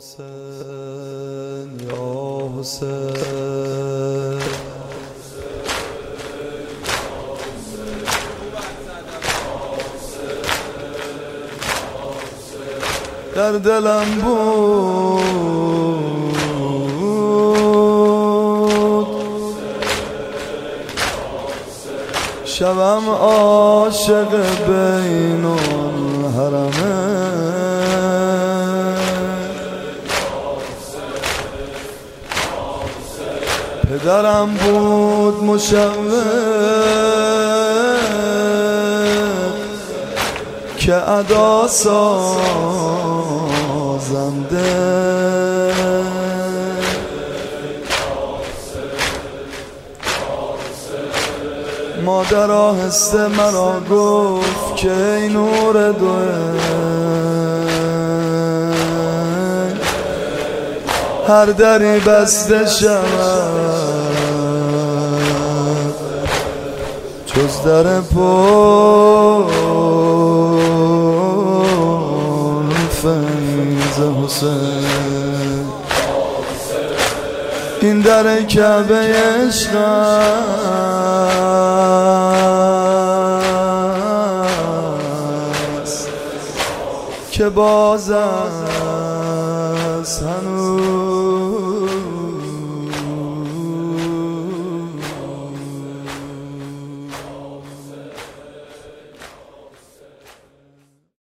حسین یا حسین. در دلم بود. شبم عاشق بین الحرمه پدرم بود مشوق که ادا سازنده مادر آهسته مرا گفت که ای نور دوه هر دری بسته شود. جز در پر فیض حسین. این در کعبه عشق که باز است